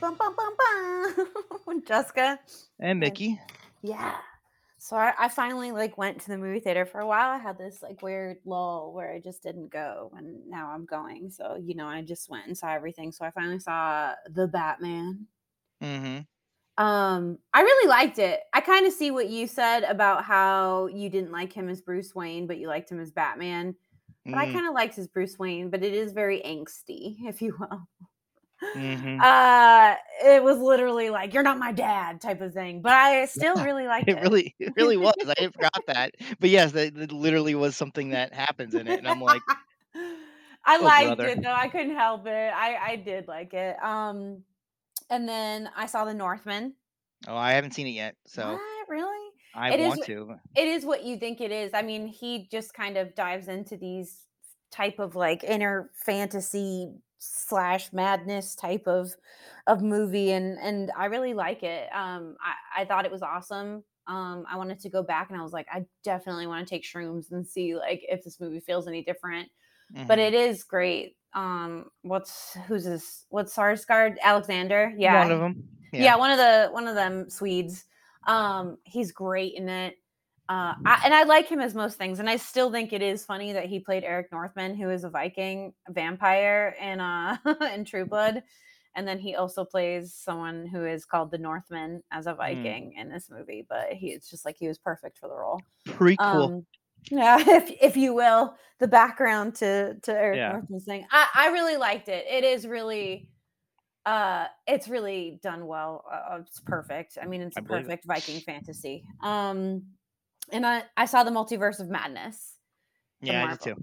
bum bum bum bum. Jessica And Mickey. Yeah. So I, I finally like went to the movie theater for a while. I had this like weird lull where I just didn't go, and now I'm going. So you know, I just went and saw everything. So I finally saw the Batman. Mm-hmm. Um, I really liked it. I kind of see what you said about how you didn't like him as Bruce Wayne, but you liked him as Batman. But I Mm, kind of liked his Bruce Wayne, but it is very angsty, if you will. Mhm. Uh, it was literally like "You're not my dad" type of thing, but I still Yeah, really liked It it. really, it really was. I forgot that. But yes, that, that literally was something that happens in it, and I'm like, I oh liked brother. it though. I couldn't help it. I I did like it. Um, and then I saw the Northman. Oh, I haven't seen it yet, so What really? I It is. want to. It is what you think it is. I mean, he just kind of dives into these type of like inner fantasy slash madness type of of movie, and and I really like it. Um, I I thought it was awesome. Um, I wanted to go back, and I was like, I definitely want to take shrooms and see like if this movie feels any different. But Mhm. it is great. Um, what's who's this? What's Skarsgard? Alexander? Yeah. One of them. yeah, Yeah. one of the one of them Swedes. Um, he's great in it. Uh, I, and I like him as most things, and I still think it is funny that he played Eric Northman, who is a Viking vampire in uh in True Blood, and then he also plays someone who is called the Northman as a Mm. Viking in this movie. But he it's just like he was perfect for the role. Cool. Um, yeah, if if you will, the background to to Eric Yeah. Northman's thing. I I really liked it. It is really uh it's really done well uh, it's perfect i mean it's I a believe it. perfect viking fantasy um and i i saw the multiverse of madness Yeah, I did too.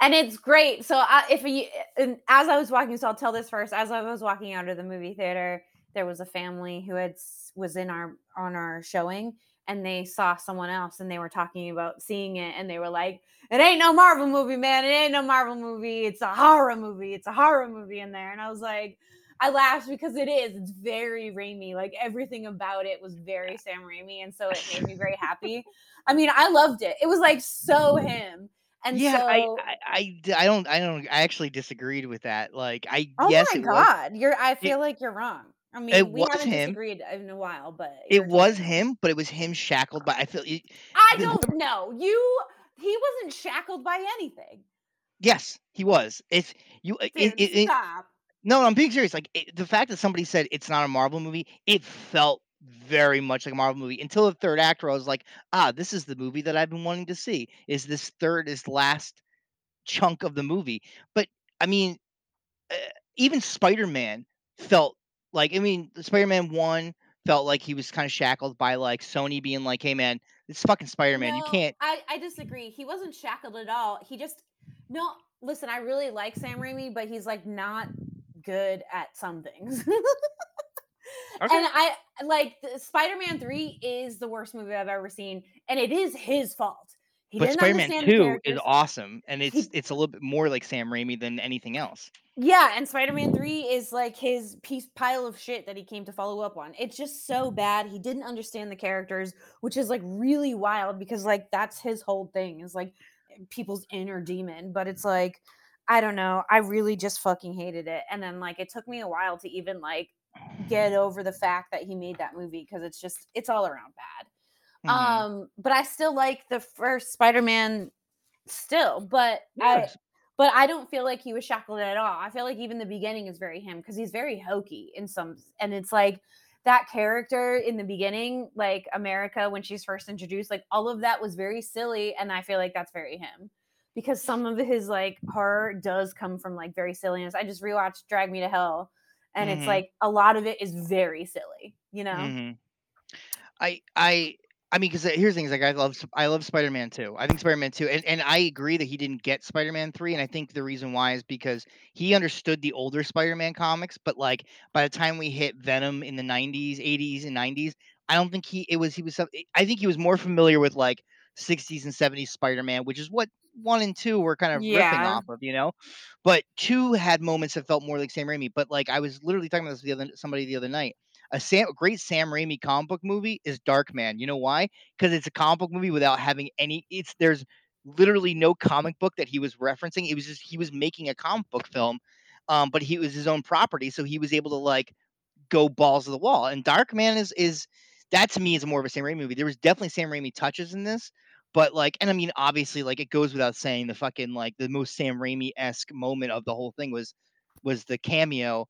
and it's great. So I, if you and as i was walking so i'll tell this first. As i was walking out of the movie theater there was a family who had was in our on our showing and they saw someone else and they were talking about seeing it and they were like it ain't no marvel movie man. It ain't no marvel movie. It's a horror movie. It's a horror movie in there. And i was like I laughed because it is. It's very Raimi. Like everything about it was very Sam Raimi, and so it made me very happy. I mean, I loved it. It was like so him, and yeah, so I don't, I don't, I actually disagreed with that. Like, I, oh yes, my it was, god, you're. I it, feel like you're wrong. I it mean, we was haven't him. disagreed in a while, but It was wrong. him, but it was him shackled by. I feel. It, I don't know. You. He wasn't shackled by anything. yes, he was. It's you. It, Dude, it, it, stop. No, I'm being serious. Like it, the fact that somebody said it's not a Marvel movie, it felt very much like a Marvel movie until the third act where I was like, ah, this is the movie that I've been wanting to see. Is this third, is last chunk of the movie? But I mean, uh, even Spider-Man felt like I mean, Spider-Man 1 felt like he was kind of shackled by like Sony being like, "Hey man, it's fucking Spider-Man. You can't I, I disagree. He wasn't shackled at all. He just no. Listen, I really like Sam Raimi, but he's like not good at some things. Okay. And I like Spider-Man 3 is the worst movie I've ever seen, and it is his fault. He But Spider-Man 2 is awesome and He- it's it's a little bit more like Sam Raimi than anything else. Yeah, and Spider-Man 3 is like his piece pile of shit that he came to follow up on. It's just so bad. He didn't understand the characters, which is like really wild because like that's his whole thing is like people's inner demon, but it's like I don't know. I really just fucking hated it. And then like it took me a while to even like get over the fact that he made that movie because it's just it's all around bad. Mhm. Um, but I still like the first Spider-Man still, but I but I don't feel like he was shackled at all. I feel like even the beginning is very him because he's very hokey in some and it's like that character in the beginning, like America when she's first introduced, like all of that was very silly, and I feel like that's very him. Because some of his like horror does come from like very silliness. I just rewatched Drag Me to Hell, and it's Mhm. like a lot of it is very silly, you know? Mhm. I I I mean, because here's the thing: is like I love I love Spider Man too. I think Spider Man two, and and I agree that he didn't get Spider Man three, and I think the reason why is because he understood the older Spider Man comics, but like by the time we hit Venom in the '90s, '80s, and '90s, I don't think he it was he was I think he was more familiar with like '60s and '70s Spider Man, which is what one and two were kind of Yeah. off of, you know. But two had moments that felt more like Sam Raimi. But like I was literally talking about this the other somebody the other night a Sam, great Sam Raimi comic book movie is Darkman. You know why? Because it's a comic book movie without having any. It's there's literally no comic book that he was referencing. It was just he was making a comic book film, um, but he was his own property, so he was able to like go balls to the wall. And Darkman is is that to me is more of a Sam Raimi movie. There was definitely Sam Raimi touches in this, but like, and I mean, obviously, like it goes without saying, the fucking like the most Sam Raimi esque moment of the whole thing was was the cameo,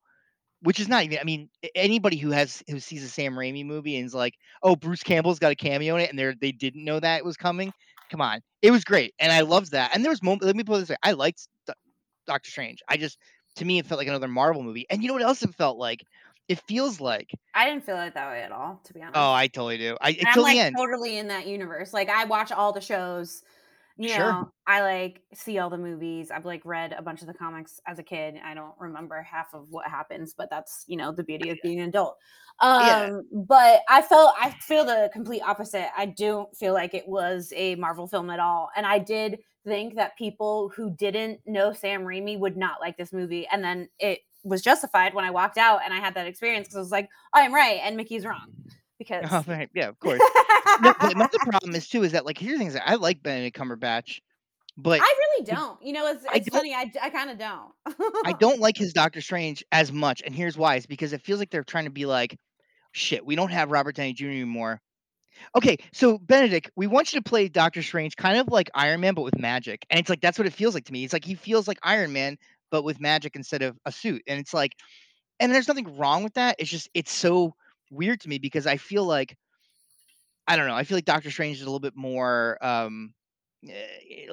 which is not even. I mean, anybody who has who sees a Sam Raimi movie and is like, oh, Bruce Campbell's got a cameo in it, and they they didn't know that it was coming. Come on, it was great, and I loved that. And there was moments. Let me put it this way: I liked Doctor Strange. I just to me it felt like another Marvel movie. And you know what else it felt like? It feels like I didn't feel it that way at all, to be honest. Oh, I totally do. I I'm like totally in that universe. Like I watch all the shows. You sure. know, I like see all the movies. I've like read a bunch of the comics as a kid. I don't remember half of what happens, but that's you know the beauty of being an adult. Um, yeah. but I felt I feel the complete opposite. I don't feel like it was a Marvel film at all. And I did think that people who didn't know Sam Raimi would not like this movie. And then it was justified when I walked out and I had that experience because I was like, I'm right and Mickey's wrong. Because oh, right. yeah, of course. no, another problem is too is that like here's things I like Benedict Cumberbatch, but I really don't. You know, it's, it's I funny. I, I kind of don't. I don't like his Doctor Strange as much, and here's why: is because it feels like they're trying to be like, shit, we don't have Robert Downey Jr. anymore. Okay, so Benedict, we want you to play Doctor Strange kind of like Iron Man, but with magic. And it's like that's what it feels like to me. It's like he feels like Iron Man, but with magic instead of a suit. And it's like, and there's nothing wrong with that. It's just it's so weird to me because I feel like I don't know. I feel like Doctor Strange is a little bit more um eh,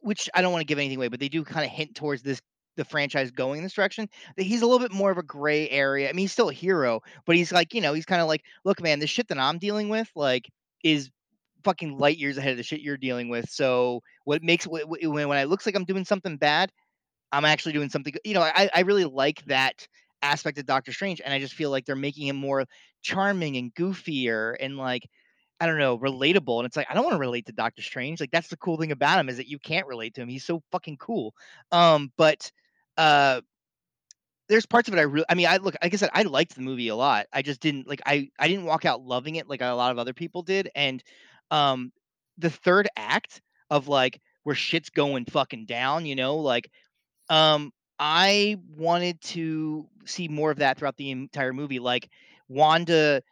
which I don't want to give anything away, but they do kind of hint towards this the franchise going in this direction. That he's a little bit more of a gray area. I mean, he's still a hero, but he's like, you know, he's kind of like, look, man, the shit that I'm dealing with, like, is fucking light years ahead of the shit you're dealing with. So what makes when when it looks like I'm doing something bad, I'm actually doing something. You know, I I really like that aspect of Doctor Strange, and I just feel like they're making him more charming and goofier and like I don't know, relatable. And it's like, I don't want to relate to Doctor Strange. Like, that's the cool thing about him is that you can't relate to him. He's so fucking cool. Um, but uh there's parts of it I really I mean I look like I said I liked the movie a lot. I just didn't like I I didn't walk out loving it like a lot of other people did and um the third act of like where shit's going fucking down, you know, like um I wanted to see more of that throughout the entire movie like Wanda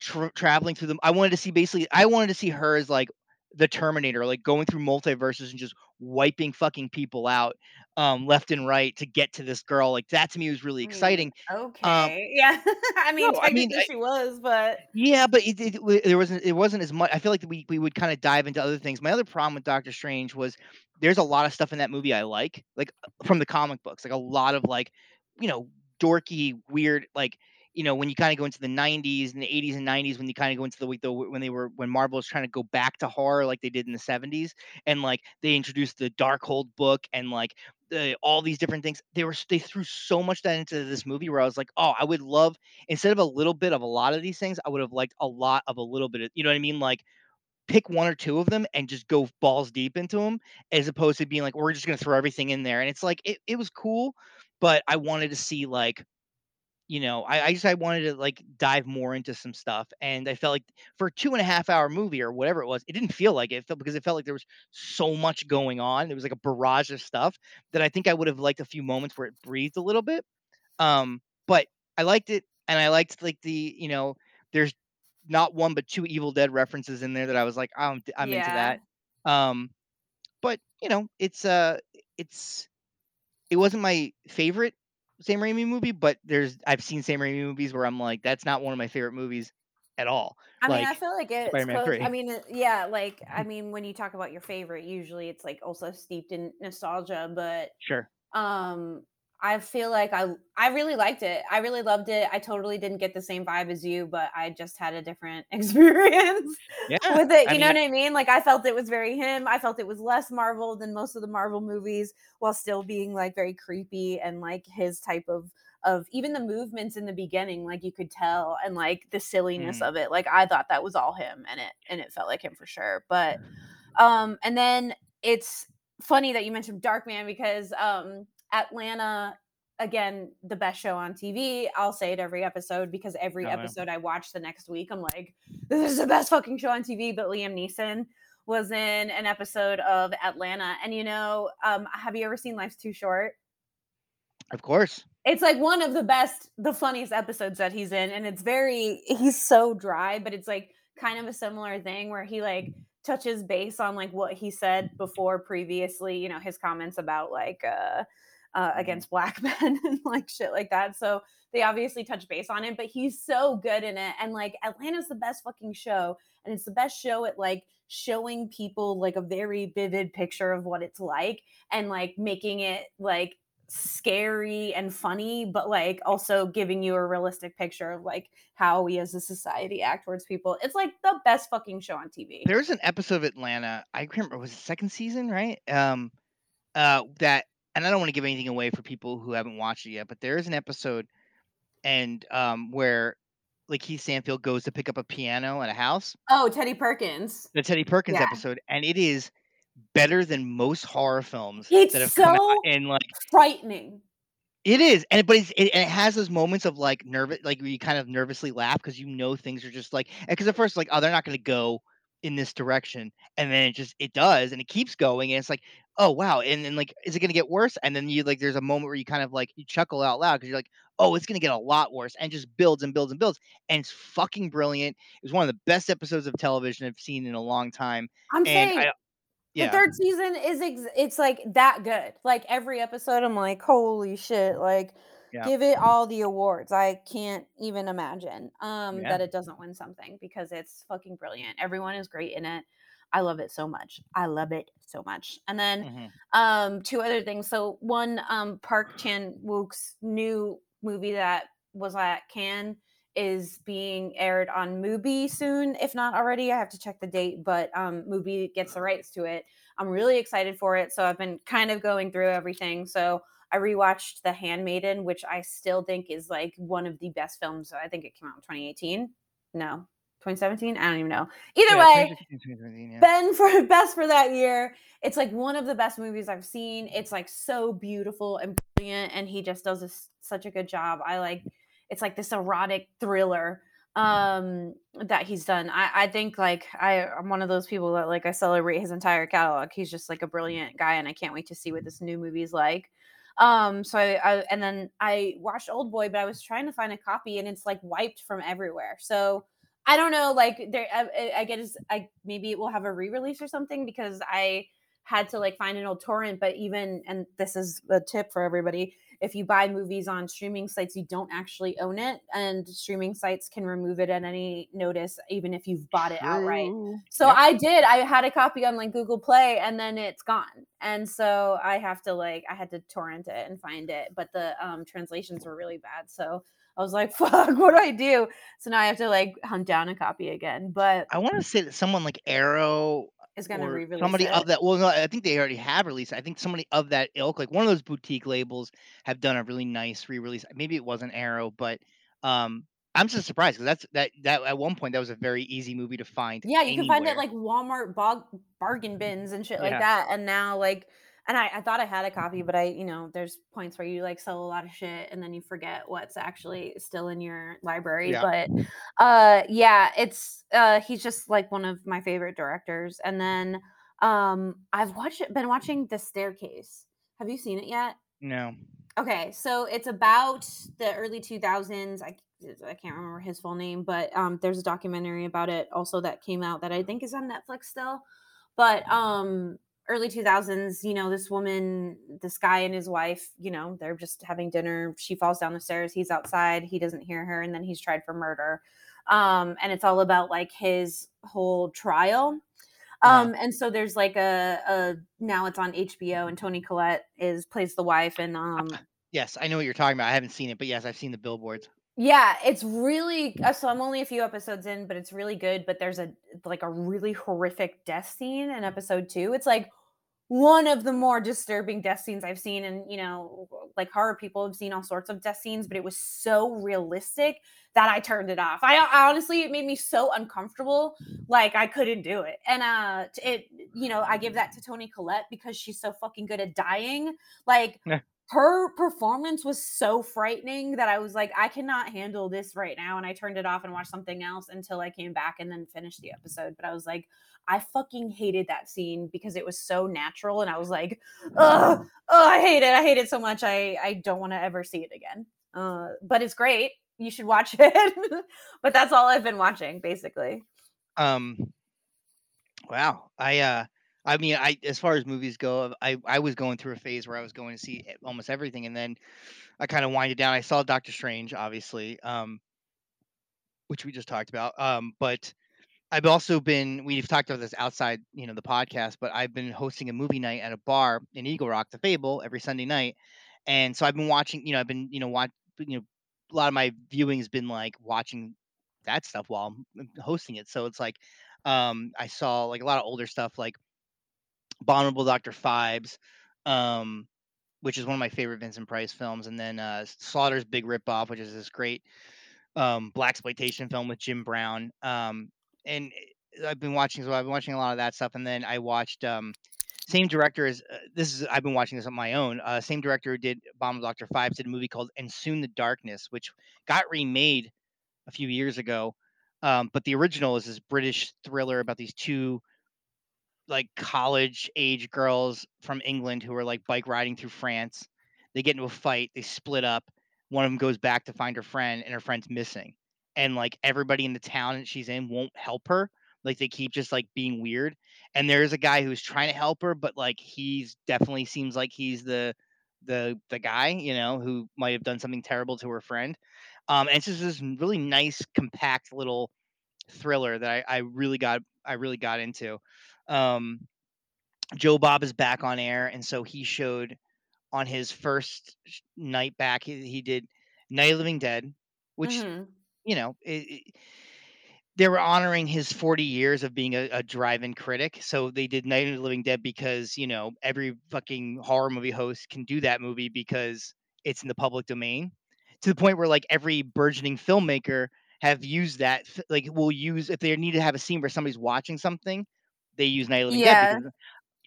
tra- traveling through them. I wanted to see basically I wanted to see her as like the Terminator, like going through multiverses and just wiping fucking people out um, left and right to get to this girl. Like that to me was really exciting. Um, okay, um, yeah. I mean, no, I mean, she was, but yeah, but it, it, it, there wasn't it wasn't as much. I feel like we we would kind of dive into other things. My other problem with Doctor Strange was there's a lot of stuff in that movie I like, like from the comic books, like a lot of like you know dorky, weird, like you know, when you kind of go into the 90s and the 80s and 90s, when you kind of go into the, the when they were when Marvel was trying to go back to horror like they did in the 70s, and like they introduced the Darkhold book and like the, all these different things. They were they threw so much that into this movie where I was like, oh, I would love instead of a little bit of a lot of these things, I would have liked a lot of a little bit of, you know what I mean, like pick one or two of them and just go balls deep into them as opposed to being like we're just going to throw everything in there and it's like it, it was cool but i wanted to see like you know, I, I just I wanted to like dive more into some stuff, and I felt like for a two and a half hour movie or whatever it was, it didn't feel like it. it felt because it felt like there was so much going on. There was like a barrage of stuff that I think I would have liked a few moments where it breathed a little bit. Um, but I liked it, and I liked like the you know, there's not one but two Evil Dead references in there that I was like, I'm I'm yeah. into that. Um, but you know, it's uh, it's it wasn't my favorite Sam Raimi movie, but there's I've seen Sam Raimi movies where I'm like, that's not one of my favorite movies at all. I like, mean, I feel like it's close. I mean, yeah, like I mean, when you talk about your favorite, usually it's like also steeped in nostalgia, but sure. Um, I feel like I I really liked it. I really loved it. I totally didn't get the same vibe as you, but I just had a different experience yeah, with it. You I know mean, what I mean? Like I felt it was very him. I felt it was less Marvel than most of the Marvel movies, while still being like very creepy and like his type of of even the movements in the beginning, like you could tell, and like the silliness mm. of it. Like I thought that was all him, and it and it felt like him for sure. But um, and then it's funny that you mentioned Darkman because um Atlanta again the best show on TV. I'll say it every episode because every oh, episode I watch the next week, I'm like, this is the best fucking show on TV. But Liam Neeson was in an episode of Atlanta, and you know, um, have you ever seen Life's Too Short? Of course. it's like one of the best, the funniest episodes that he's in, and it's very he's so dry, but it's like kind of a similar thing where he like touches base on like what he said before previously, you know, his comments about like uh uh, Mhm. against black men and like shit like that. So they obviously touch base on it, but he's so good in it. And like Atlanta's the best fucking show. And it's the best show at like showing people like a very vivid picture of what it's like and like making it like scary and funny, but like also giving you a realistic picture of like how we as a society act towards people. It's like the best fucking show on TV. There's an episode of Atlanta. I can't remember. It was it second season? Right. Um. Uh. That. And I don't want to give anything away for people who haven't watched it yet, but there is an episode, and um, where like Keith Stanfield goes to pick up a piano at a house. Oh, Teddy Perkins. The Teddy Perkins Yeah. episode, and it is better than most horror films It's that have come out so in like frightening. It is, and but it's, it, and it has those moments of like nervous, like where you kind of nervously laugh because you know things are just like because at first like oh they're not going to go in this direction, and then it just it does, and it keeps going, and it's like oh wow, and then like is it going to get worse? And then you like there's a moment where you kind of like you chuckle out loud because you're like oh it's going to get a lot worse, and just builds and builds and builds, and it's fucking brilliant. It was one of the best episodes of television I've seen in a long time, I'm and saying I the yeah third season is ex- it's like that good. Like every episode, I'm like, holy shit! Like, Yeah. give it all the awards. I can't even imagine um Yeah. that it doesn't win something because it's fucking brilliant. Everyone is great in it. I love it so much. I love it so much. And then Mhm. um two other things. So one, um Park Chan Wook's new movie that was at Cannes is being aired on Mubi soon, if not already. I have to check the date, but um Mubi gets the rights to it. I'm really excited for it. So I've been kind of going through everything. So I rewatched The Handmaiden, which I still think is like one of the best films. I think it came out in 2018. No, 2017. I don't even know. Either Yeah, way, 2016, 2017, yeah. Ben for best for that year. It's like one of the best movies I've seen. It's like so beautiful and brilliant, and he just does this, such a good job. I like it's like this erotic thriller um that he's done i i think like i i'm one of those people that like i celebrate his entire catalog he's just like a brilliant guy and i can't wait to see what this new movie's like um so I, I and then i watched Oldboy but i was trying to find a copy and it's like wiped from everywhere so i don't know like there i, I- guess i maybe it will have a re-release or something because i had to like find an old torrent but even and this is a tip for everybody if you buy movies on streaming sites you don't actually own it and streaming sites can remove it at any notice even if you've bought it outright so Yep. I did. I had a copy on like Google Play and then it's gone. And so I have to like I had to torrent it and find it, but the um translations were really bad. So I was like, fuck, what do I do? So now I have to like hunt down a copy again. But I want to say that someone like Arrow is gonna or re-release somebody it. of that. Well, no, I think they already have released. it. I think somebody of that ilk, like one of those boutique labels, have done a really nice re-release. Maybe it wasn't Arrow, but um, I'm just surprised because that's that that at one point that was a very easy movie to find. Yeah, you can find it like Walmart bog- bargain bins and shit like Yeah. that. And now like and I, I thought I had a copy, but I, you know, there's points where you like sell a lot of shit and then you forget what's actually still in your library. Yeah. But uh yeah, it's uh he's just like one of my favorite directors. And then um I've watched been watching The Staircase. Have you seen it yet? No. Okay, so it's about the early 2000s. I I can't remember his full name, but um there's a documentary about it also that came out that I think is on Netflix still. But um early 2000s, you know, this woman, this guy and his wife, you know, they're just having dinner. She falls down the stairs, he's outside, he doesn't hear her and then he's tried for murder. Um and it's all about like his whole trial. Um, and so there's like a, a now it's on HBO and Toni Collette is plays the wife and um Yes, I know what you're talking about. I haven't seen it, but yes, I've seen the billboards. yeah, it's really uh, so I'm only a few episodes in, but it's really good. But there's a like a really horrific death scene in episode two. It's like one of the more disturbing death scenes I've seen. And you know, like horror people have seen all sorts of death scenes, but it was so realistic that I turned it off. I, I honestly it made me so uncomfortable, like I couldn't do it. And uh it, you know, I give that to Toni Collette because she's so fucking good at dying. Like. Her performance was so frightening that I was like, I cannot handle this right now. And I turned it off and watched something else until I came back and then finished the episode. But I was like, I fucking hated that scene because it was so natural. And I was like, oh, oh I hate it. I hate it so much. I, I don't want to ever see it again. Uh, but it's great. You should watch it. but that's all I've been watching, basically. Um, wow. I, uh, I mean, I as far as movies go, I I was going through a phase where I was going to see almost everything, and then I kind of winded down. I saw Doctor Strange, obviously, um, which we just talked about. Um, but I've also been we've talked about this outside, you know, the podcast, but I've been hosting a movie night at a bar in Eagle Rock, the Fable, every Sunday night, and so I've been watching. You know, I've been you know watch you know a lot of my viewing has been like watching that stuff while I'm hosting it. So it's like um, I saw like a lot of older stuff like Abominable Dr. Phibes, um, which is one of my favorite Vincent Price films, and then uh, Slaughter's Big Rip Off, which is this great um, black exploitation film with Jim Brown. Um, and eh, I've been watching, so I've been watching a lot of that stuff, and then I watched um, same director as uh, this is I've been watching this on my own. Uh, same director who did Abominable Dr. Phibes did a movie called And Soon the Darkness, which got remade a few years ago. Um, but the original is this British thriller about these two like college age girls from England who are like bike riding through France. They get into a fight, they split up. One of them goes back to find her friend, and her friend's missing. And like everybody in the town that she's in won't help her. Like they keep just like being weird. And there's a guy who's trying to help her, but like he's definitely seems like he's the the the guy, you know, who might have done something terrible to her friend. Um, and it's just this really nice, compact little thriller that I, I really got I really got into um, Joe Bob is back on air, and so he showed on his first night back. He, he did Night of Living Dead, which mm-hmm. you know it, it, they were honoring his 40 years of being a, a drive-in critic. So they did Night of the Living Dead because you know every fucking horror movie host can do that movie because it's in the public domain. To the point where like every burgeoning filmmaker have used that like will use if they need to have a scene where somebody's watching something they use Night Living yeah. Dead because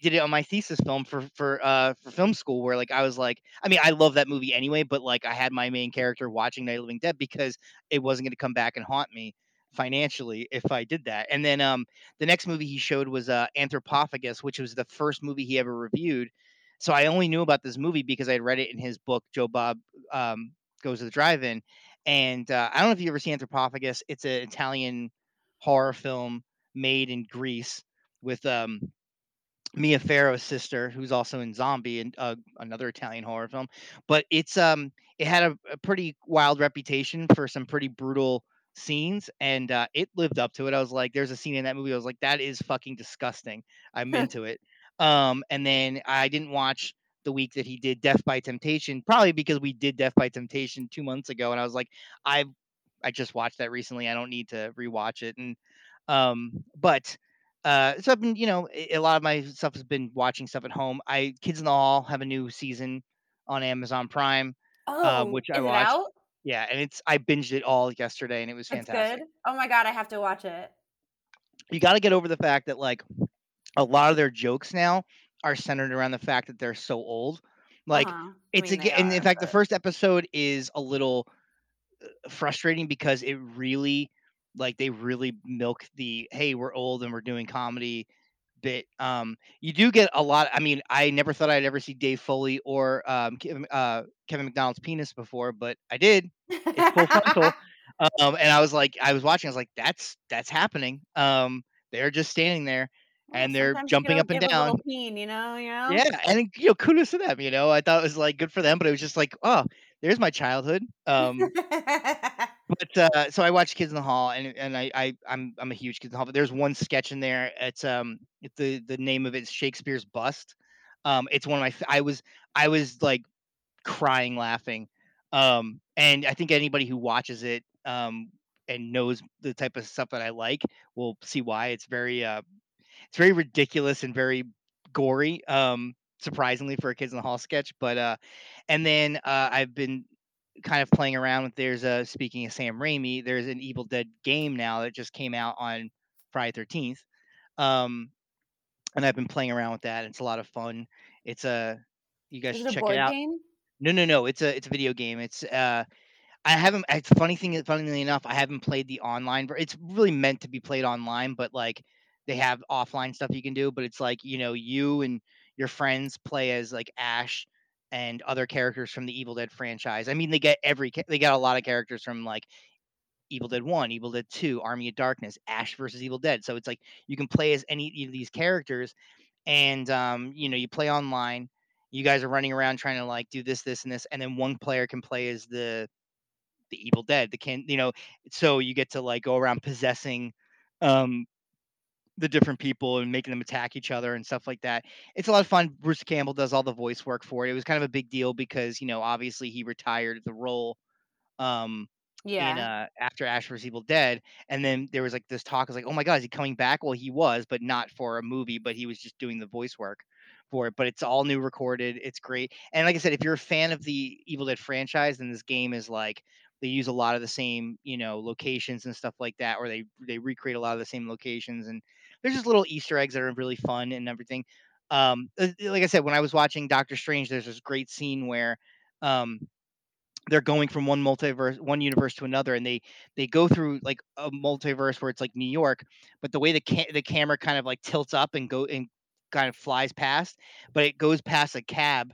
did it on my thesis film for for uh for film school where like I was like I mean I love that movie anyway but like I had my main character watching Night Living Dead because it wasn't going to come back and haunt me financially if I did that. And then um the next movie he showed was uh Anthropophagus which was the first movie he ever reviewed. So I only knew about this movie because I read it in his book Joe Bob um goes to the drive-in and uh, I don't know if you ever seen Anthropophagus. It's an Italian horror film made in Greece with um, Mia Farrow's sister, who's also in Zombie and uh, another Italian horror film. But it's um it had a, a pretty wild reputation for some pretty brutal scenes, and uh, it lived up to it. I was like, there's a scene in that movie. I was like, that is fucking disgusting. I'm into it. Um, and then I didn't watch the week that he did Death by Temptation, probably because we did Death by Temptation two months ago, and I was like, I I just watched that recently. I don't need to rewatch it. And um, but uh, so I've been, you know, a lot of my stuff has been watching stuff at home. I Kids in the Hall have a new season on Amazon Prime, um, oh, which I watched. Yeah, and it's I binged it all yesterday, and it was fantastic. It's good. Oh my god, I have to watch it. You got to get over the fact that like a lot of their jokes now are centered around the fact that they're so old. Like uh-huh. it's I mean, a, and in fact, but... the first episode is a little uh, frustrating because it really like they really milk the hey we're old and we're doing comedy bit um you do get a lot i mean i never thought i'd ever see dave foley or um kevin, uh, kevin mcdonald's penis before but i did it's full frontal um and i was like i was watching i was like that's that's happening um they're just standing there and they're jumping up and down. Peen, you know, you know. Yeah, and you know, kudos to them. You know, I thought it was like good for them, but it was just like, oh, there's my childhood. Um, but uh, so I watched Kids in the Hall, and and I, I I'm I'm a huge Kids in the Hall. But there's one sketch in there. It's um the the name of it's Shakespeare's Bust. Um, it's one of my I was I was like crying laughing. Um, and I think anybody who watches it um and knows the type of stuff that I like will see why it's very uh it's very ridiculous and very gory. Um, surprisingly for a Kids in the Hall sketch, but uh, and then uh, I've been kind of playing around with there's a speaking of Sam Raimi, there's an Evil Dead game now that just came out on Friday 13th. Um and I've been playing around with that. It's a lot of fun. It's a you guys should check it out. Game? No, no, no, it's a it's a video game. It's, uh I haven't it's funny thing funnily enough, I haven't played the online it's really meant to be played online, but, like, they have offline stuff you can do, but it's like, you know, you and your friends play as, like, Ash and other characters from the Evil Dead franchise. I mean, they get every they got a lot of characters from, like, Evil Dead 1, Evil Dead 2, Army of Darkness, Ash versus Evil Dead, so it's like you can play as any of these characters and, um, you know, you play online. You guys are running around trying to, like, do this, this, and this, and then one player can play as the the Evil Dead, the can you know, so you get to, like, go around possessing, um, the different people and making them attack each other and stuff like that. It's a lot of fun. Bruce Campbell does all the voice work for it. It was kind of a big deal because, you know, obviously he retired the role, um, in, Yeah. uh, after Ash vs. Evil Dead, and then there was, like, this talk, I was like, "Oh my god, is he coming back?" Well, he was, but not for a movie, but he was just doing the voice work for it, but it's all new recorded, it's great, and like I said, if you're a fan of the Evil Dead franchise, then this game is like they use a lot of the same, you know, locations and stuff like that, or they they recreate a lot of the same locations, and there's just little Easter eggs that are really fun and everything. Um, uh, like I said, when I was watching Doctor Strange, there's this great scene where, um they're going from one multiverse one universe to another and they they go through like a multiverse where it's like New York, but the way the ca- the camera kind of like tilts up and go and kind of flies past, but it goes past a cab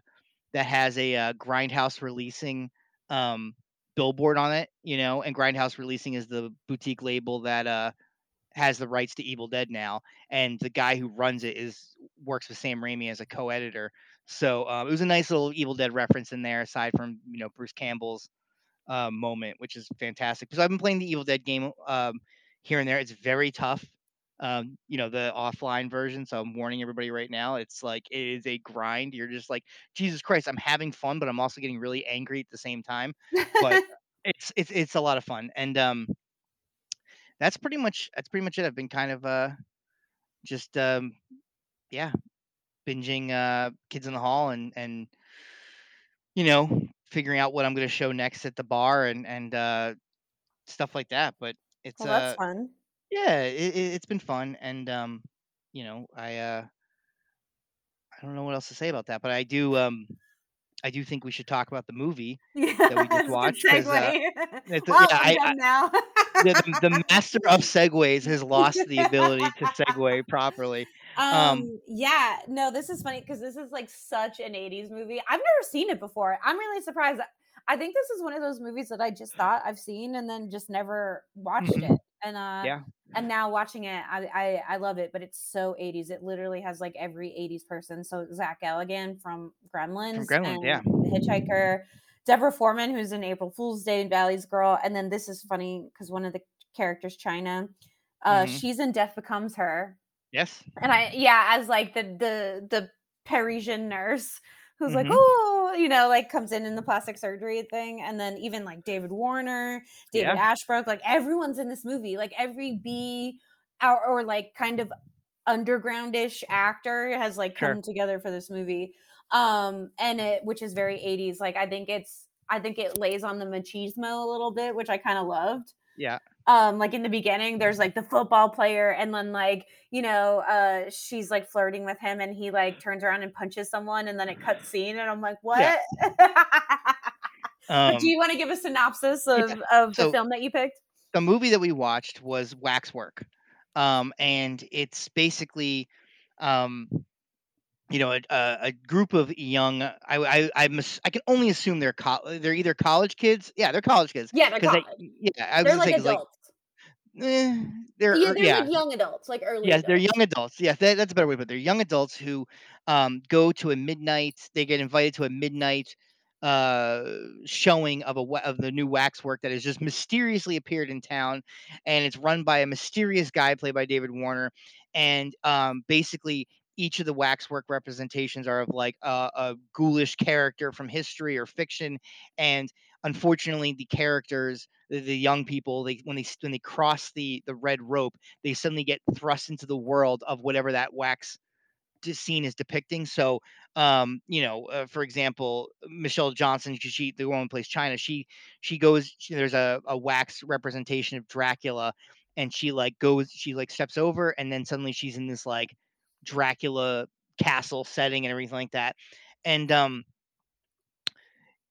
that has a uh, Grindhouse releasing um billboard on it, you know, and Grindhouse releasing is the boutique label that uh has the rights to Evil Dead now, and the guy who runs it is works with Sam Raimi as a co-editor. So um, it was a nice little Evil Dead reference in there, aside from you know Bruce Campbell's uh, moment, which is fantastic. Because I've been playing the Evil Dead game um, here and there. It's very tough. Um, you know the offline version. So I'm warning everybody right now. It's like it is a grind. You're just like Jesus Christ. I'm having fun, but I'm also getting really angry at the same time. But it's it's it's a lot of fun, and um, that's pretty much that's pretty much it. I've been kind of uh just um yeah, binging uh Kids in the Hall and and you know, figuring out what I'm gonna show next at the bar and and uh stuff like that. But it's Well, that's uh fun. yeah, it, it it's been fun and um you know, I uh I don't know what else to say about that, but I do um I do think we should talk about the movie that we just watched uh it's, yeah, Well, I'm I, I now. the, the the master of segues has lost the ability to segue properly. Um Um, yeah, no, this is funny because this is like such an 80s movie. I've never seen it before. I'm really surprised. I think this is one of those movies that I just thought I've seen and then just never watched it. And uh yeah, and now watching it, I I, I love it, but it's so 80s. It literally has like every 80s person. So Zach Galligan from from Gremlins Gremlins, yeah. The Hitchhiker, Deborah Foreman, who's in April Fool's Day and Valley's Girl. And then this is funny because one of the characters, China, uh, Mhm. she's in Death Becomes Her Yes. and I yeah, as like the the the Parisian nurse who's like, Mhm. "Oh," you know, like comes in in the plastic surgery thing, and then even like David Warner, David Yeah, Ashbrook, like everyone's in this movie. Like every B or, or like kind of undergroundish actor has like sure. come together for this movie. Um, and it which is very 80s. Like I think it's I think it lays on the machismo a little bit, which I kind of loved Yeah. Um like in the beginning there's like the football player and then like you know uh she's like flirting with him and he like turns around and punches someone and then it cuts scene and i'm like Yeah. what do Um, you want to give a synopsis yeah. of of the So film that you picked the movie that we watched was Waxwork. Um, and it's basically, um, you know, a, a, group of young. I I I'm, ass- I can only assume they're co- they're either college kids. Yeah, they're college kids. yeah they're Because I college yeah I they're like because like adults eh, they're yeah er, they're yeah like young adults like early Yes, they're young adults. Yes, that, that's a better way to put it. They're young adults who um, go to a midnight. They get invited to a midnight uh, showing of a of the new waxwork that has just mysteriously appeared in town, and it's run by a mysterious guy played by David Warner. And um, basically, each of the waxwork representations are of like a, a ghoulish character from history or fiction, and unfortunately, the characters, the, the young people, they when they when they cross the the red rope they suddenly get thrust into the world of whatever that wax scene is depicting. So, um, you know, uh, for example, Michelle Johnson, she, the woman plays China, she she goes. She, there's a, a wax representation of Dracula, and she like goes, she like steps over, and then suddenly she's in this like Dracula castle setting and everything like that. And um,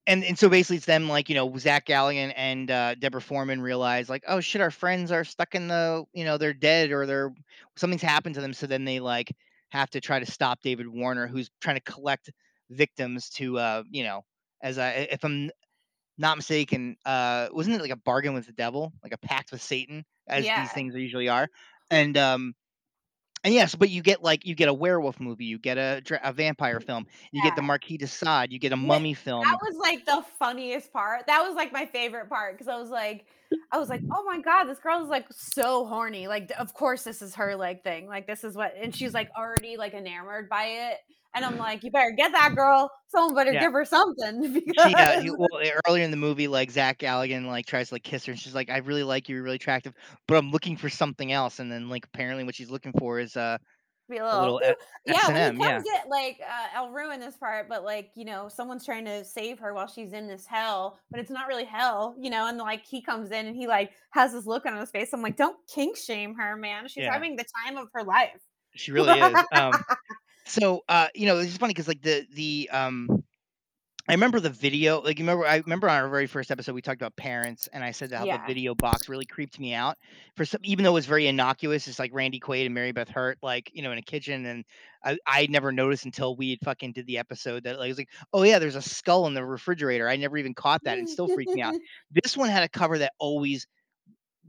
and and so basically it's them like you know Zach Galligan and uh, Deborah Foreman realize like oh shit our friends are stuck in the you know they're dead or they're something's happened to them so then they like have to try to stop David Warner who's trying to collect victims to uh you know as I if I'm not mistaken uh wasn't it like a bargain with the devil like a pact with Satan as Yeah. these things usually are and um and yes, but you get like you get a werewolf movie, you get a a vampire mm, film, you get the Marquis de Sade, you get a mummy film. That was like the funniest part. That was like my favorite part because I was like, I was like, oh my god, this girl is like so horny. Like, of course, this is her like thing. Like, this is what, and she's like already like enamored by it. And I'm like, you better get that girl. Someone better Yeah. give her something She, uh, he, well, earlier in the movie, like Zach Galligan, like tries to like kiss her, and she's like, "I really like you, you're really attractive, but I'm looking for something else." And then, like, apparently, what she's looking for is uh, be a a little, little yeah. When he comes Yeah, in, like, uh, I'll ruin this part, but like, you know, someone's trying to save her while she's in this hell, but it's not really hell, you know. And like, he comes in and he like has this look on his face. I'm like, don't kink shame her, man. She's yeah, having the time of her life. she really is. Um, so uh, you know, it's funny because like the the um, I remember the video. Like, you remember, I remember on our very first episode we talked about parents, and I said how the video box really creeped me out. For some, even though it was very innocuous, it's like Randy Quaid and Mary Beth Hurt, like you know, in a kitchen, and I I never noticed until we had fucking did the episode that like it was like, oh yeah, there's a skull in the refrigerator. I never even caught that. and still freaked me out. This one had a cover that always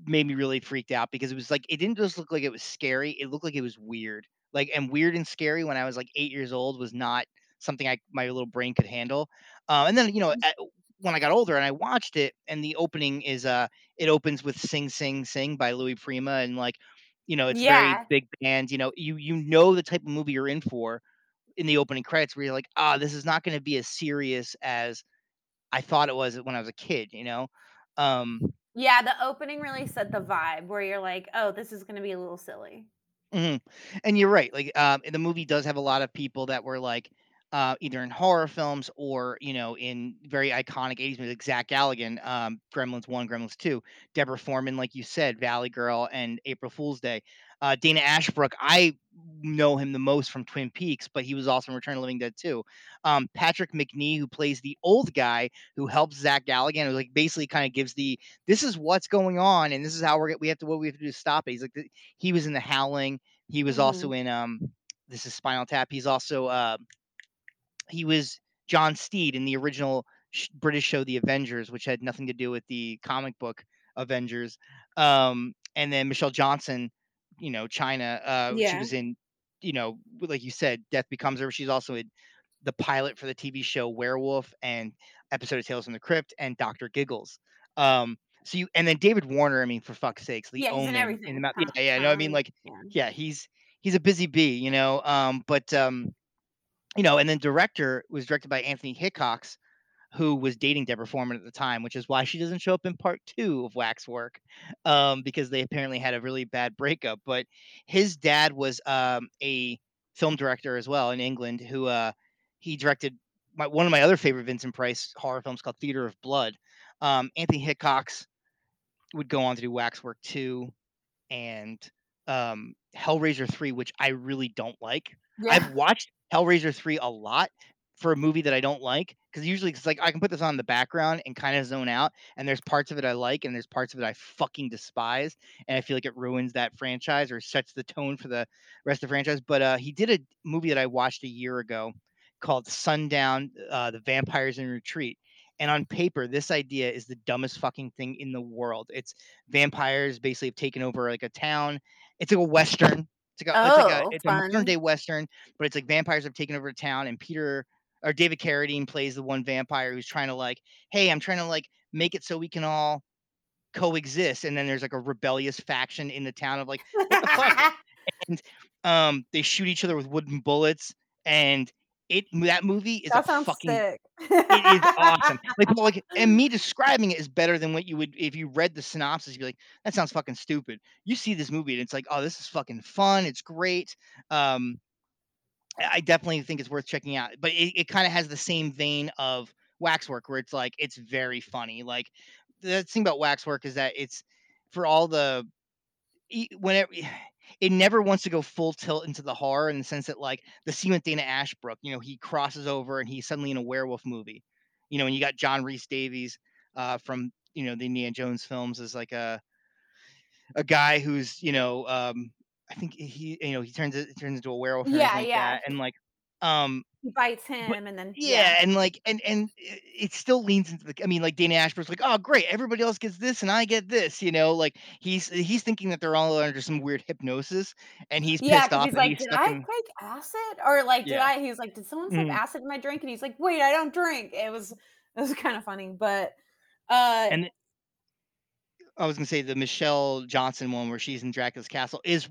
made me really freaked out because it was like it didn't just look like it was scary. It looked like it was weird. Like and weird and scary when I was like eight years old was not something I my little brain could handle. Uh, and then you know at, when I got older and I watched it, and the opening is uh it opens with "Sing Sing Sing" by Louis Prima, and like you know it's very big band. You know you you know the type of movie you're in for in the opening credits where you're like ah this is not going to be as serious as I thought it was when I was a kid. You know. Um, Yeah, the opening really set the vibe where you're like, oh, this is gonna be a little silly. Mhm. And you're right. Like, um, the movie does have a lot of people that were like, uh, either in horror films or you know in very iconic 80s movies, like Zach Galligan, um, Gremlins One, Gremlins Two, Deborah Foreman, like you said, Valley Girl, and April Fool's Day. Uh, Dana Ashbrook, I know him the most from Twin Peaks, but he was also in Return of the Living Dead too. Um, Patrick Macnee, who plays the old guy who helps Zach Galligan, who like basically kind of gives the this is what's going on and this is how we're we have to what we have to do to stop it. He's like he was in The Howling. He was also Mhm. in um this is Spinal Tap. He's also uh he was John Steed in the original sh- British show The Avengers, which had nothing to do with the comic book Avengers. Um and then Michelle Johnson, you know, China, uh she was in you know, like you said, Death Becomes Her. She's also in the pilot for the TV show Werewolf and episode of Tales from the Crypt and Doctor Giggles. Um, so you and then David Warner, I mean, for fuck's sakes, The Yeah, Omen in the everything. mouth. Yeah, yeah, no, I mean, con- like, yeah. yeah, he's he's a busy bee, you know. Um, but um, you know, and then director was directed by Anthony Hickox, who was dating Deborah Foreman at the time, which is why she doesn't show up in part two of Waxwork, um, because they apparently had a really bad breakup. But his dad was um, a film director as well in England, who uh, he directed my, one of my other favorite Vincent Price horror films called Theater of Blood. Um, Anthony Hickox would go on to do Waxwork two and um, Hellraiser three, which I really don't like. Yeah. I've watched Hellraiser 3 a lot for a movie that I don't like because usually it's like I can put this on the background and kind of zone out, and there's parts of it I like and there's parts of it I fucking despise, and I feel like it ruins that franchise or sets the tone for the rest of the franchise. But uh, he did a movie that I watched a year ago called Sundown: uh, The Vampires in Retreat. And on paper, this idea is the dumbest fucking thing in the world. It's vampires basically have taken over like a town. It's like a western. It's like a, it's like a Oh, it's a modern day western, but it's like vampires have taken over a town, and Peter or David Carradine plays the one vampire who's trying to like, hey, I'm trying to like make it so we can all coexist. And then there's like a rebellious faction in the town of like, what the fuck? And um, they shoot each other with wooden bullets, and it that movie is a that sounds fucking sick. it is awesome. Like, like, and me describing it is better than what you would if you read the synopsis. You'd be like, that sounds fucking stupid. You see this movie and it's like, oh, this is fucking fun. It's great. Um, I definitely think it's worth checking out. But it, it kind of has the same vein of Waxwork, where it's like it's very funny. Like the thing about Waxwork is that it's for all the whenever it never wants to go full tilt into the horror in the sense that like the scene with Dana Ashbrook, you know, he crosses over and he's suddenly in a werewolf movie. you know, and you got John Rhys Davies uh, from you know the Indiana Jones films as like a a guy who's you know um, I think he you know he turns it turns into a werewolf Yeah, like yeah. that, and like um He bites but him and then yeah. yeah, and like and and it still leans into the I mean, like, Dana Ashbrook's like, "Oh, great, everybody else gets this and I get this," you know, like, he's he's thinking that they're all under some weird hypnosis, and he's Yeah, pissed off he's like, he's "Did I in take acid?" Or like, "Did Yeah. I" he's like, "Did someone slip Mhm. acid in my drink?" And he's like, "Wait, I don't drink." It was it was kinda funny, but, uh And I was gonna say the Michelle Johnson one where she's in Dracula's castle is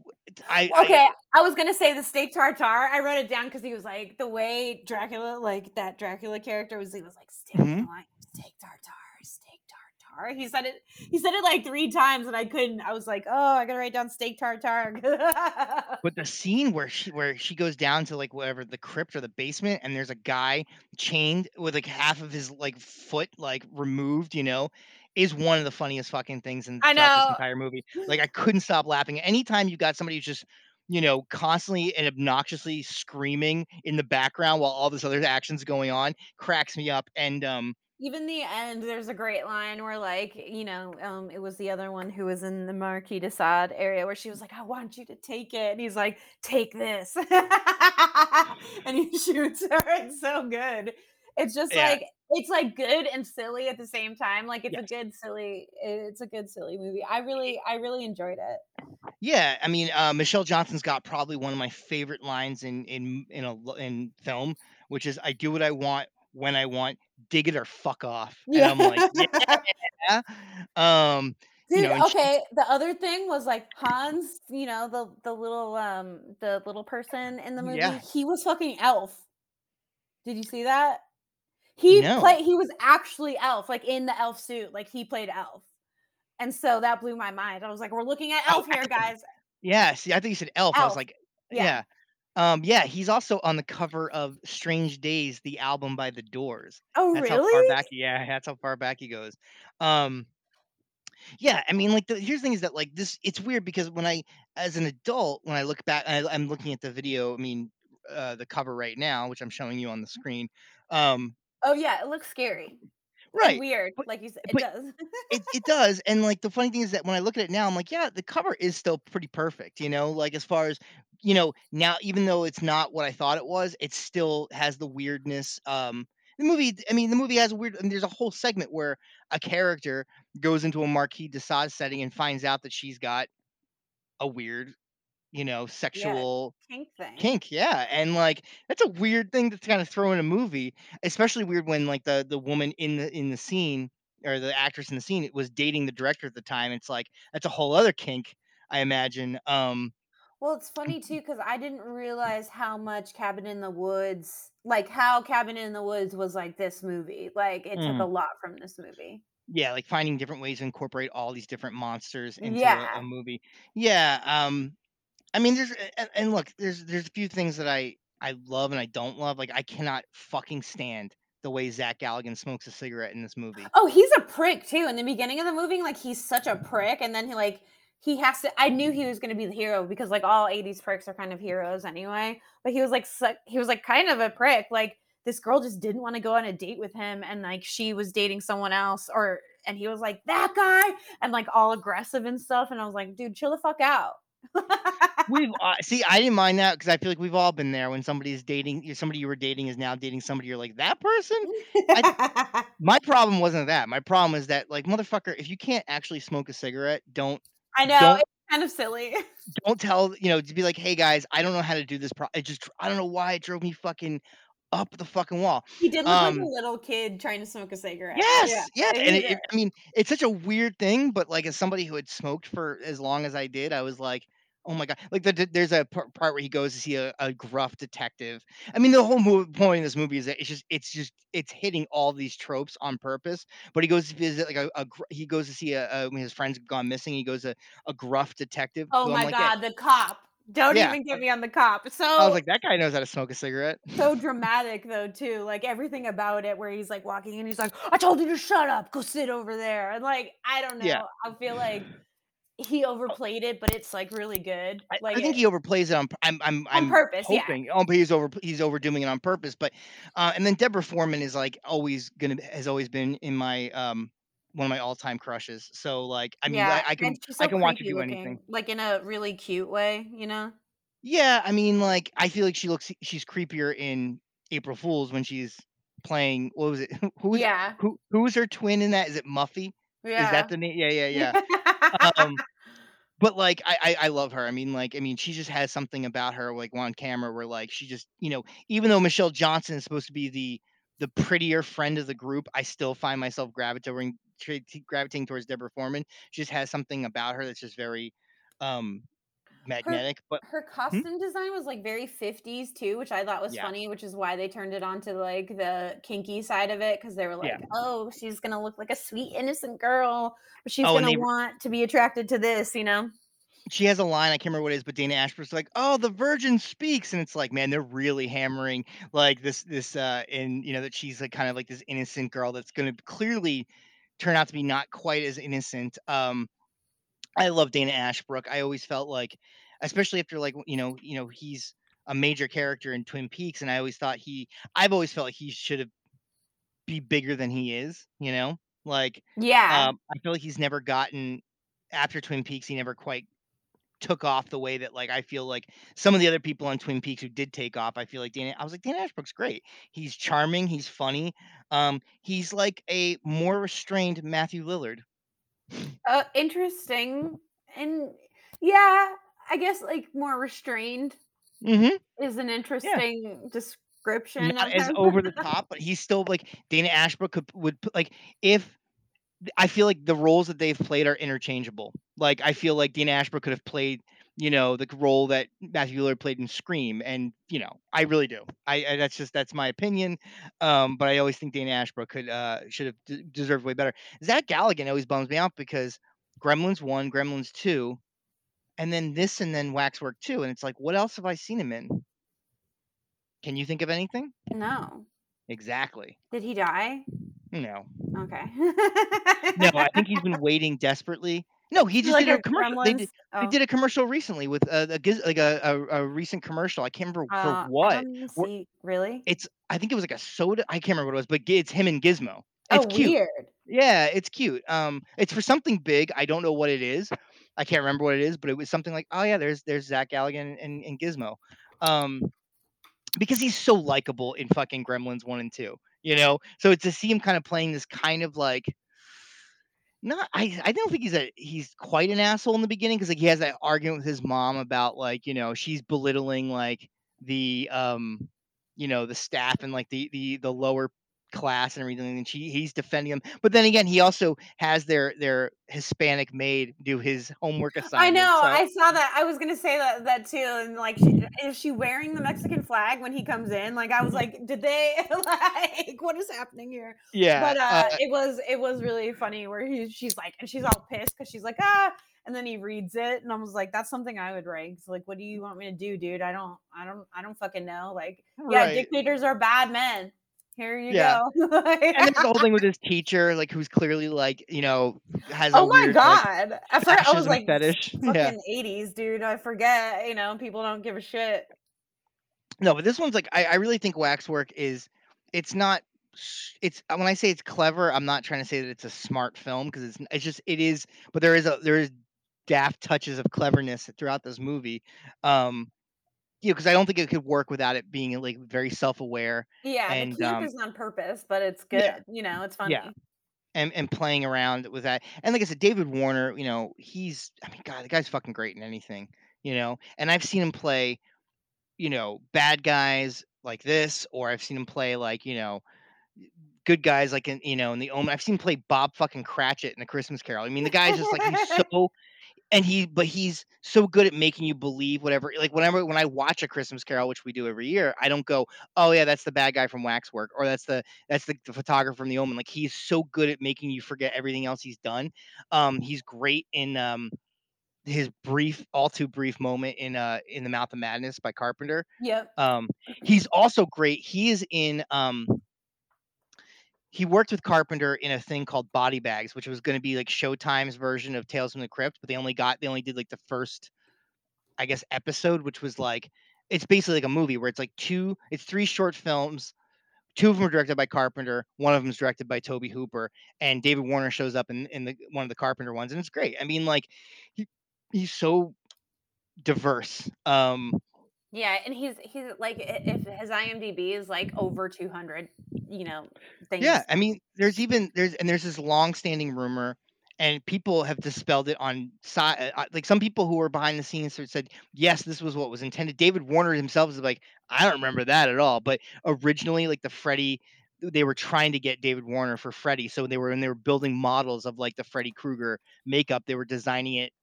I I Okay, I was gonna say the steak tartare. I wrote it down because he was like the way Dracula, like that Dracula character was. He was like steak. I Mhm. steak tartare, steak tartare. He said it. He said it like three times, and I couldn't. I was like, oh, I gotta write down steak tartare. But the scene where she where she goes down to, like, whatever, the crypt or the basement, and there's a guy chained with, like, half of his, like, foot, like, removed, you know, is one of the funniest fucking things in I throughout this entire movie. Like, I couldn't stop laughing. Anytime you got somebody who's just, you know, constantly and obnoxiously screaming in the background while all this other action's going on, cracks me up, and, um Even the end, there's a great line where, like, you know, um, it was the other one who was in the Marquis de Sade area where she was like, "I want you to take it," and he's like, "Take this," and he shoots her. It's so good. It's just Yeah. like it's like good and silly at the same time. Like it's a good silly. It's a good silly movie. I really, I really enjoyed it. Yeah, I mean, uh, Michelle Johnson's got probably one of my favorite lines in in in a in film, which is, "I do what I want, when I want, dig it or fuck off," and I'm like, Yeah. "Yeah." Um, you Dude, know, and she's okay, the other thing was, like, Hans, you know, the the little, um the little person in the movie, Yeah. he was fucking Elf. Did you see that? He No. played he was actually Elf, like, in the Elf suit, like, he played Elf, and so that blew my mind. I was like, "We're looking at Oh, Elf here, guys." Yeah, see, I think you said Elf, I was like Yeah. yeah. Um, yeah, he's also on the cover of Strange Days, the album by The Doors. Oh, That's how far really? back yeah, that's how far back he goes. Um Yeah, I mean, like, the here's the thing is that, like, this it's weird because when I as an adult, when I look back I I'm looking at the video, I mean, uh, the cover right now, which I'm showing you on the screen. Um Oh, yeah, it looks scary and Right, weird, but like you said, it does. it it does, and, like, the funny thing is that when I look at it now, I'm like, "Yeah, the cover is still pretty perfect," you know, like, as far as you know, now even though it's not what I thought it was, it still has the weirdness, um the movie I mean, the movie has a weird and there's a whole segment where a character goes into a Marquis de Sade setting and finds out that she's got a weird, you know, Yeah, sexual kink thing. kink, yeah, and, like, that's a weird thing to kinda throw in a movie, especially weird when, like, the the woman in the in the scene, or the actress in the scene was dating the director at the time, it's like, that's a whole other kink, I imagine, um Well, it's funny too because I didn't realize how much Cabin in the Woods like, how Cabin in the Woods was like this movie, like, it took a Mm. lot from this movie. Yeah, like, finding different ways to incorporate all these different monsters into a a movie. Yeah, um, I mean, there's and and look, there's there's a few things that I I love and I don't love, like, I cannot fucking stand the way Zach Galligan smokes a cigarette in this movie. Oh, he's a prick too, in the beginning of the movie, like, he's such a prick, and then he, like he has to I knew he was gonna be the hero because, like, all 80s pricks are kind of heroes anyway, but he was, like, su he was, like, kind of a prick, like, this girl just didn't wanna go on a date with him, and, like, she was dating someone else, or and he was like, "That guy?" And, like, all aggressive and stuff, and I was like, "Dude, chill the fuck out." We've uh, see, I didn't mind that because I feel like we've all been there when somebody's dating somebody you were dating is now dating somebody, you're like, "That person?" I my problem wasn't that, my problem is that, like, motherfucker, if you can't actually smoke a cigarette, don't I know, don't it's kind of silly. don't tell you know, to be like, "Hey, guys, I don't know how to do this pro" it just I don't know why it drove me fucking up the fucking wall. He did look like a Um little kid trying to smoke a cigarette. Yeah, Yes! Yeah, and it it I mean, it's such a weird thing, but, like, as somebody who had smoked for as long as I did, I was like, "Oh my god" like, the the there's a part where he goes to see a a gruff detective. I mean, the whole mo point of this movie is that it's just it's just it's hitting all these tropes on purpose, but he goes to visit, like, a a he goes to see a a when his friend's gone missing, he goes to a gruff detective Oh my like, "Yeah" god, the cop. Don't Yeah, even get me on the cop. So I was like, "That guy knows how to smoke a cigarette." so dramatic though too, like, everything about it where he's, like, walking and he's like, "I told you to shut up, go sit over there," and, like, I don't Yeah. know, I feel like he Oh overplayed it, but it's, like, really good. I Like I think it he overplays it on I'm I'm On I'm purpose, yeah. hoping oh, but he's over he's overdoing it on purpose, but, uh, and then Deborah Foreman is, like, always gonna has always been in my, um, one of my all-time crushes. So, like, I mean, I Yeah, I and can she's I so can watch her creepy do anything. looking, like, in a really cute way, you know? Yeah, I mean, like, I feel like she looks she's creepier in April Fools when she's playing what was it? Who who Yeah. who who was her twin in that? Is it Muffy? Is that Yeah. the name? Yeah, yeah, yeah. Um, but, like, I I I love her. I mean, like, I mean, she just has something about her, like, on camera where, like, she just you know, even though Michelle Johnson is supposed to be the the prettier friend of the group, I still find myself gravitating gravitating towards Deborah Foreman. She just has something about her that's just very, um, Her magnetic, but her Hmm? costume design was, like, very 50s too, which I thought was Yeah. funny, which is why they turned it on to, like, the kinky side of it because they were Yeah. like, "Oh, she's gonna look like a sweet innocent girl, but she's Oh, gonna they want to be attracted to this," you know? She has a line, I can't remember what it is, but Dana Ashbrook's like, "Oh, the virgin speaks," and it's like, man, they're really hammering, like, this this, uh, in you know, that she's, like, kind of like this innocent girl that's gonna clearly turn out to be not quite as innocent. Um, I love Dana Ashbrook. I always felt like especially after, like, you know you know, he's a major character in Twin Peaks, and I always thought he I've always felt like he should've be bigger than he is, you know? Like, Yeah. um, I feel like he's never gotten after Twin Peaks, he never quite took off the way that, like, I feel like some of the other people on Twin Peaks who did take off, I feel like Dana I was like, "Dana Ashbrook's great." He's charming, he's funny, um, he's like a more restrained Matthew Lillard. Uh, interesting, and yeah, I guess, like, more restrained Mhm. is an Yeah. interesting description Not of as over the top, but he's still like Dana Ashbrook could would like, if I feel like the roles that they've played are interchangeable. Like, I feel like Dana Ashbrook could have played, you know, the role that Matthew Lillard played in Scream, and, you know, I really do. I I that's just that's my opinion, um, but I always think Dana Ashbrook could, uh should've d deserved way better. Zach Galligan always bums me out because Gremlins 1, Gremlins 2, and then this, and then Waxwork too, and it's like, what else have I seen him in? Can you think of anything? No. Exactly. Did he die? No. Okay. No, I think he's been waiting desperately no, he just Like did a a commercial. They did they Oh. did a commercial recently with a a like a a a recent commercial. I can't remember for Uh, I what. see Really? it's I think it was like a soda I can't remember what it was, but it's him and Gizmo. Oh, It's cute. weird. Yeah, it's cute. Um, it's for something big. I don't know what it is. I can't remember what it is, but it was something like, "Oh, yeah, there's there's Zach Galligan and and Gizmo." Um, because he's so likable in fucking Gremlins 1 and 2, you know? So it's to see him kinda playing this kind of like not I I don't think he's a he's quite an asshole in the beginning 'cause, like, he has that argument with his mom about, like, you know, she's belittling, like, the, um, you know, the staff and, like, the the the lower class and everything, and she he's defending him. But then again, he also has their their Hispanic maid do his homework assignment I know, so I saw that. I was gonna say that that too, and, like, she is she wearing the Mexican flag when he comes in? Like, I was like, "Did they like, what is happening here?" Yeah, But, uh, uh it was it was really funny where he she's like and she's all pissed because she's like, "Ah," and then he reads it, and I was like, "That's something I would write." So, like, "What do you want me to do, dude? I don't I don't I don't fucking know." Like, "Yeah, Right. dictators are bad men. Here you Yeah. go." And the whole thing with his teacher, like, who's clearly, like, you know, has a Oh my weird, like, god. I for I was like, "It's fetish. Yeah. fucking '80s, dude. I forget." You know, people don't give a shit. No, but this one's like I I really think Waxwork is it's not it's when I say it's clever, I'm not trying to say that it's a smart film 'cause it's it's just it is, but there is a there is daft touches of cleverness throughout this movie. Um, you know, 'cause I don't think it could work without it being, like, very self-aware Yeah, the and, camp um is on purpose, but it's Yeah. good, you know, it's funny. Yeah. And and playing around with that. And like I said, David Warner, you know, he's I mean, god, the guy's fucking great in anything, you know? And I've seen him play, you know, bad guys like this, or I've seen him play, like, you know, good guys, like, in, you know, in The Omen. I've seen him play Bob fucking Cratchit in the Christmas Carol. I mean, the guy's just like he's so and he but he's so good at making you believe whatever like, whenever when I watch A Christmas Carol, which we do every year, I don't go, "Oh, yeah, that's the bad guy from Waxwork," or "That's the that's the the photographer from The Omen." Like, he's so good at making you forget everything else he's done. Um, he's great in, um, his brief all too brief moment in, uh, in The Mouth of Madness by Carpenter. Yep. Um, he's also great he is in, um he worked with Carpenter in a thing called Body Bags, which was gonna be like Showtime's version of Tales from the Crypt, but they only got they only did like the first, I guess, episode, which was like it's basically like a movie where it's like two, it's three short films. Two of them are directed by Carpenter. One of them is directed by Tobe Hooper, and David Warner shows up in in the one of the Carpenter ones, and it's great. I mean, like he he's so diverse. Um, Yeah, and he's he's like if his IMDb is like over 200, you know, things. Yeah, I mean, there's even there's and there's this long-standing rumor, and people have dispelled it on side. Uh, uh, like some people who were behind the scenes said, yes, this was what was intended. David Warner himself is like, I don't remember that at all. But originally, like the Freddy, they were trying to get David Warner for Freddy, so they were when they were building models of like the Freddy Krueger makeup, they were designing it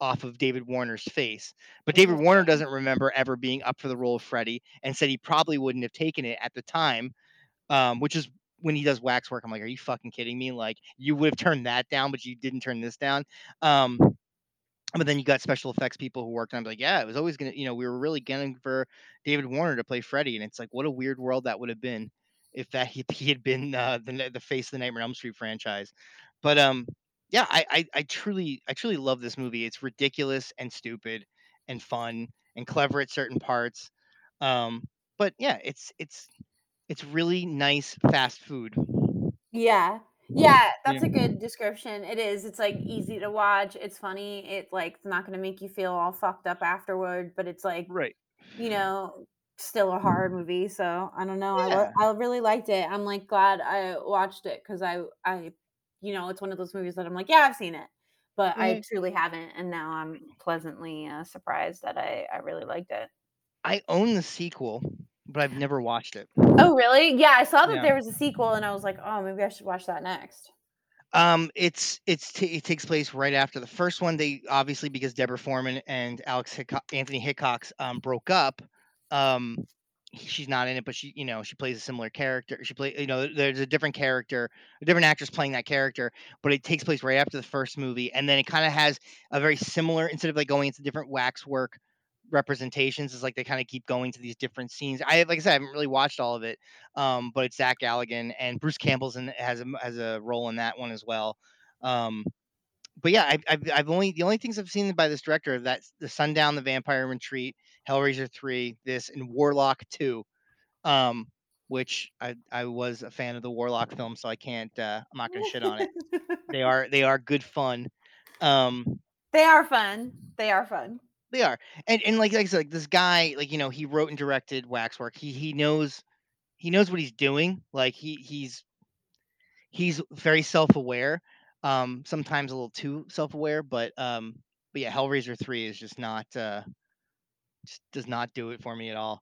off of David Warner's face. But David Warner doesn't remember ever being up for the role of Freddy, and said he probably wouldn't have taken it at the time um, which is when he does wax work. I'm like, are you fucking kidding me? Like, you would have turned that down, but you didn't turn this down. Um, but then you got special effects people who worked on. it, Like, yeah, it was always gonna, you know, we were really gunning for David Warner to play Freddy, and it's like, what a weird world that would have been if that he, he had been uh, the the face of the Nightmare on Elm Street franchise. But um, yeah, I, I I truly I truly love this movie. It's ridiculous and stupid and fun and clever at certain parts. Um, but yeah, it's it's it's really nice fast food. Yeah. Yeah, Yeah. that's a good description. It is. It's like easy to watch. It's funny. It like it's not going to make you feel all fucked up afterward, but it's like, Right. you know, still a horror movie. So, I don't know. I. I really liked it. I'm like glad I watched it cuz I I you know, it's one of those movies that I'm like, yeah, I've seen it. But I Mhm. truly haven't and now I'm pleasantly uh, surprised that I I really liked it. I own the sequel, but I've never watched it. Oh, really? Yeah, I saw that Yeah. there was a sequel and I was like, "Oh, maybe I should watch that next." Um, it's it's ta it takes place right after the first one. They obviously because Deborah Foreman and Alex Hicko Anthony Hickox um, broke up. Um, she's not in it, but she you know she plays a similar character. She play you know there's a different character, a different actress playing that character, but it takes place right after the first movie, and then it kind of has a very similar instead of like going into different waxwork representations it's like they kind of keep going to these different scenes. I like I said, I haven't really watched all of it, um, but it's Zach Galligan and Bruce Campbell's and has a has a role in that one as well. Um, but yeah, I've, I've I've only the only things I've seen by this director that the Sundown, the Vampire Retreat, Hellraiser three, this and Warlock two, um, which I I was a fan of the Warlock film, so I can't uh, I'm not gonna shit on it. They are they are good fun. Um, They are fun. They are fun. They are. And and like like I said, like this guy, like, you know, he wrote and directed Waxwork. He he knows he knows what he's doing. Like he he's he's very self-aware. Um sometimes a little too self-aware, but um but yeah, Hellraiser 3 is just not uh just does not do it for me at all.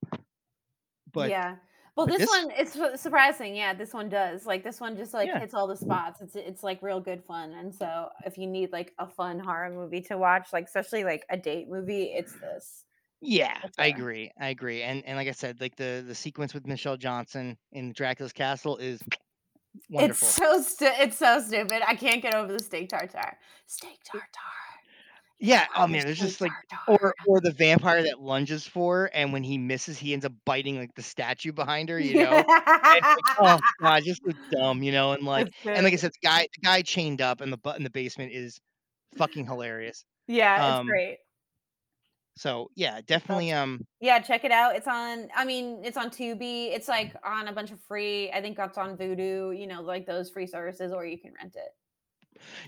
But Yeah. Well, this this one it's surprising. Yeah, this one does. Like this one just like yeah. hits all the spots. It's it's like real good fun. And so if you need like a fun horror movie to watch, like especially like a date movie, it's this. Yeah, I agree. I agree. And and like I said, like the the sequence with Michelle Johnson in Dracula's castle is It's so stu- it's so stupid. I can't get over the steak tartare. Steak tartare. Yeah, oh Oh, man, there's just like or or the vampire that lunges for her, and when he misses, he ends up biting like the statue behind her, you know? And like, oh god, just so dumb, you know? And like and like I said, the guy the guy chained up in the butt in the basement is fucking hilarious. Yeah, it's Um, great. So yeah, definitely um Yeah, check it out. It's on I mean, it's on Tubi. It's like on a bunch of free I think that's on Vudu, you know, like those free services, or you can rent it.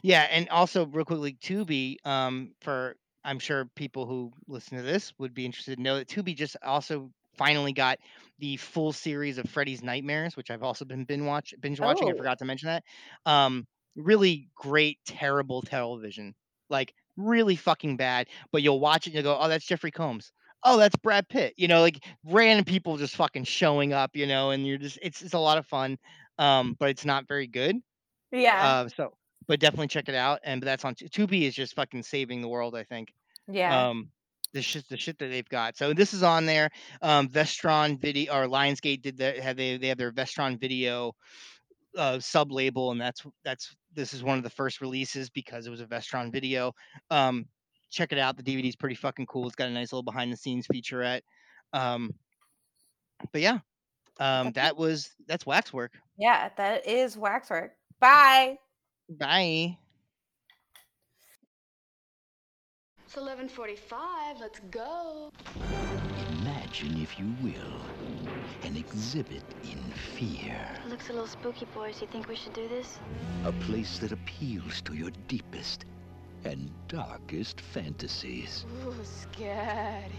Yeah, and also real quickly, Tubi, um, for I'm sure people who listen to this would be interested to know that Tubi just also finally got the full series of Freddy's Nightmares, which I've also been binge watch binge watching. I Oh. forgot to mention that. Um, really great, terrible television. Like really fucking bad, but you'll watch it and you'll go, "Oh, that's Jeffrey Combs. Oh, that's Brad Pitt." You know, like random people just fucking showing up, you know, and you're just it's it's a lot of fun. Um, but it's not very good. Yeah. Uh, so but definitely check it out, and but that's on Tu Tubi is just fucking saving the world, I think. Yeah. Um, the shit the shit that they've got. So this is on there. Um, Vestron Video or Lionsgate did that have they they have their Vestron Video uh sub label, and that's that's this is one of the first releases because it was a Vestron Video. Um, check it out. The DVD is pretty fucking cool. It's got a nice little behind the scenes featurette. Um, but yeah, um, that was that's Waxwork. Yeah, that is waxwork. Bye. Bye. It's 11:45. Let's go. Imagine, if you will, an exhibit in fear. It looks a little spooky, boys. You think we should do this? A place that appeals to your deepest and darkest fantasies. Ooh, scary.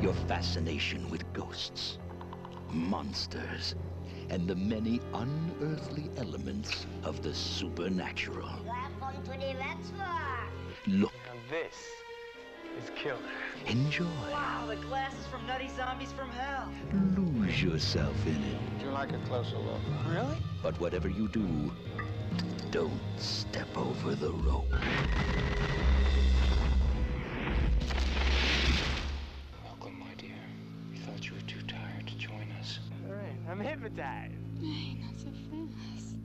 Your fascination with ghosts, monsters, and the many unearthly elements of the supernatural. Welcome to the Waxwork. Look, Now this is killer. enjoy, Wow, the glasses from Nutty Zombies from Hell. lose yourself in it. Would you like a closer look? Really? But whatever you do, don't step over the rope. Welcome, my dear. We thought you were too tired to join us. All right, I'm hypnotized. Hey, not so fast.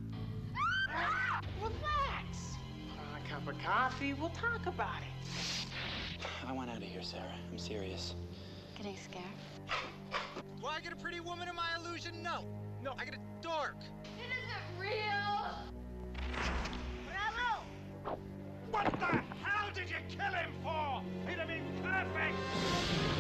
Ah, relax. Put on a cup of coffee. We'll talk about it. I want out of here, Sarah. I'm serious. Getting scared? Do I get a pretty woman in my illusion? No. No, I get a dork. It isn't real. Bravo! What the hell did you kill him for? He'd have been perfect.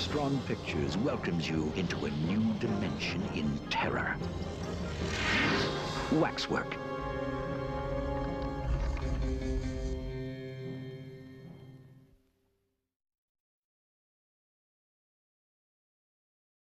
Vestron Pictures welcomes you into a new dimension in terror. Waxwork,